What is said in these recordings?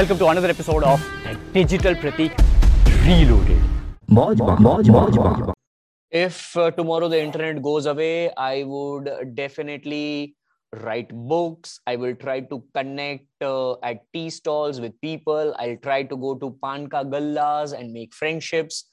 Welcome to another episode of Digital Pratik Reloaded. If uh, tomorrow the internet goes away, I would definitely write books. I will try to connect uh, at tea stalls with people. I'll try to go to Panka Gallas and make friendships.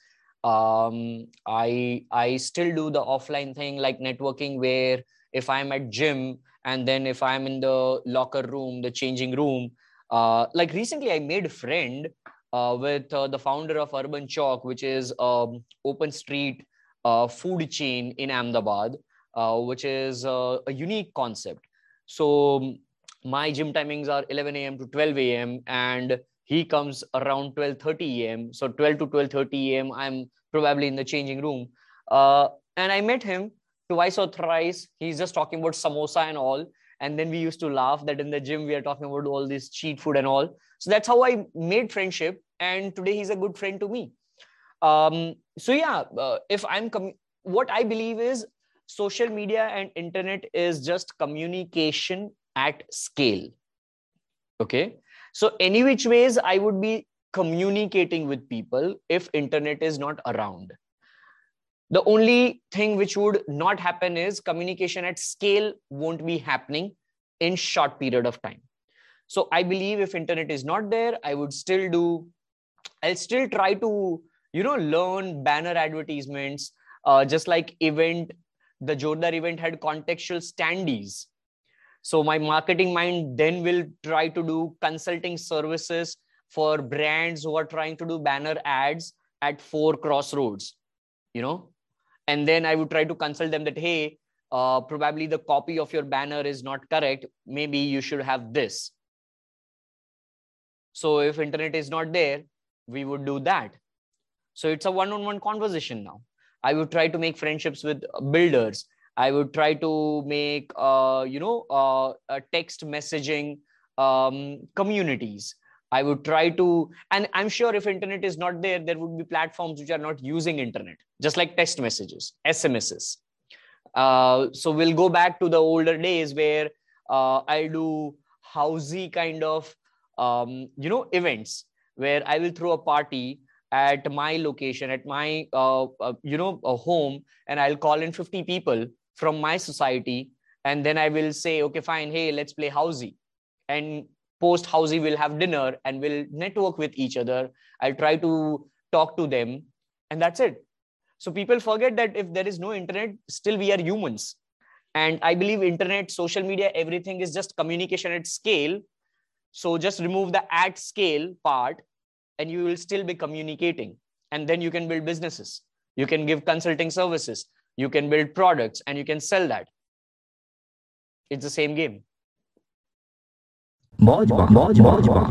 Um, I I still do the offline thing like networking, where if I'm at gym and then if I'm in the locker room, the changing room, uh, like recently, I made a friend uh, with uh, the founder of Urban Chalk, which is um, open street uh, food chain in Ahmedabad, uh, which is uh, a unique concept. So my gym timings are 11 a.m. to 12 a.m. and he comes around 12:30 a.m. So 12 to 12:30 a.m. I'm probably in the changing room, and I met him twice or thrice. He's just talking about samosa and all and then we used to laugh that in the gym we are talking about all this cheat food and all. So that's how i made friendship. And today he's a good friend to me. Um, so yeah uh, if i'm com- what i believe is social media and internet is just communication at scale. Okay? So any which ways i would be communicating with people if internet is not around the only thing which would not happen is communication at scale won't be happening in short period of time. So i believe if internet is not there i would still do i'll still try to you know learn banner advertisements uh, just like event the jodhar event had contextual standees. So my marketing mind then will try to do consulting services for brands who are trying to do banner ads at four crossroads you know and then i would try to consult them that hey uh, probably the copy of your banner is not correct. Maybe you should have this. So if internet is not there we would do that. So it's a one-on-one conversation now. I would try to make friendships with builders. I would try to make uh, you know uh, text messaging um, communities i would try to and i'm sure if internet is not there there would be platforms which are not using internet just like text messages smss uh, so we'll go back to the older days where uh, i do housey kind of um, you know events where i will throw a party at my location at my uh, uh you know home and i'll call in 50 people from my society and then i will say okay fine. Hey let's play housey. And post housey we'll have dinner and we'll network with each other. I'll try to talk to them and that's it. So people forget that if there is no internet still we are humans. And i believe internet social media everything is just communication at scale. So just remove the at scale part and you will still be communicating. And then you can build businesses. You can give consulting services. You can build products and you can sell that. It's the same game 毛脚毛脚毛脚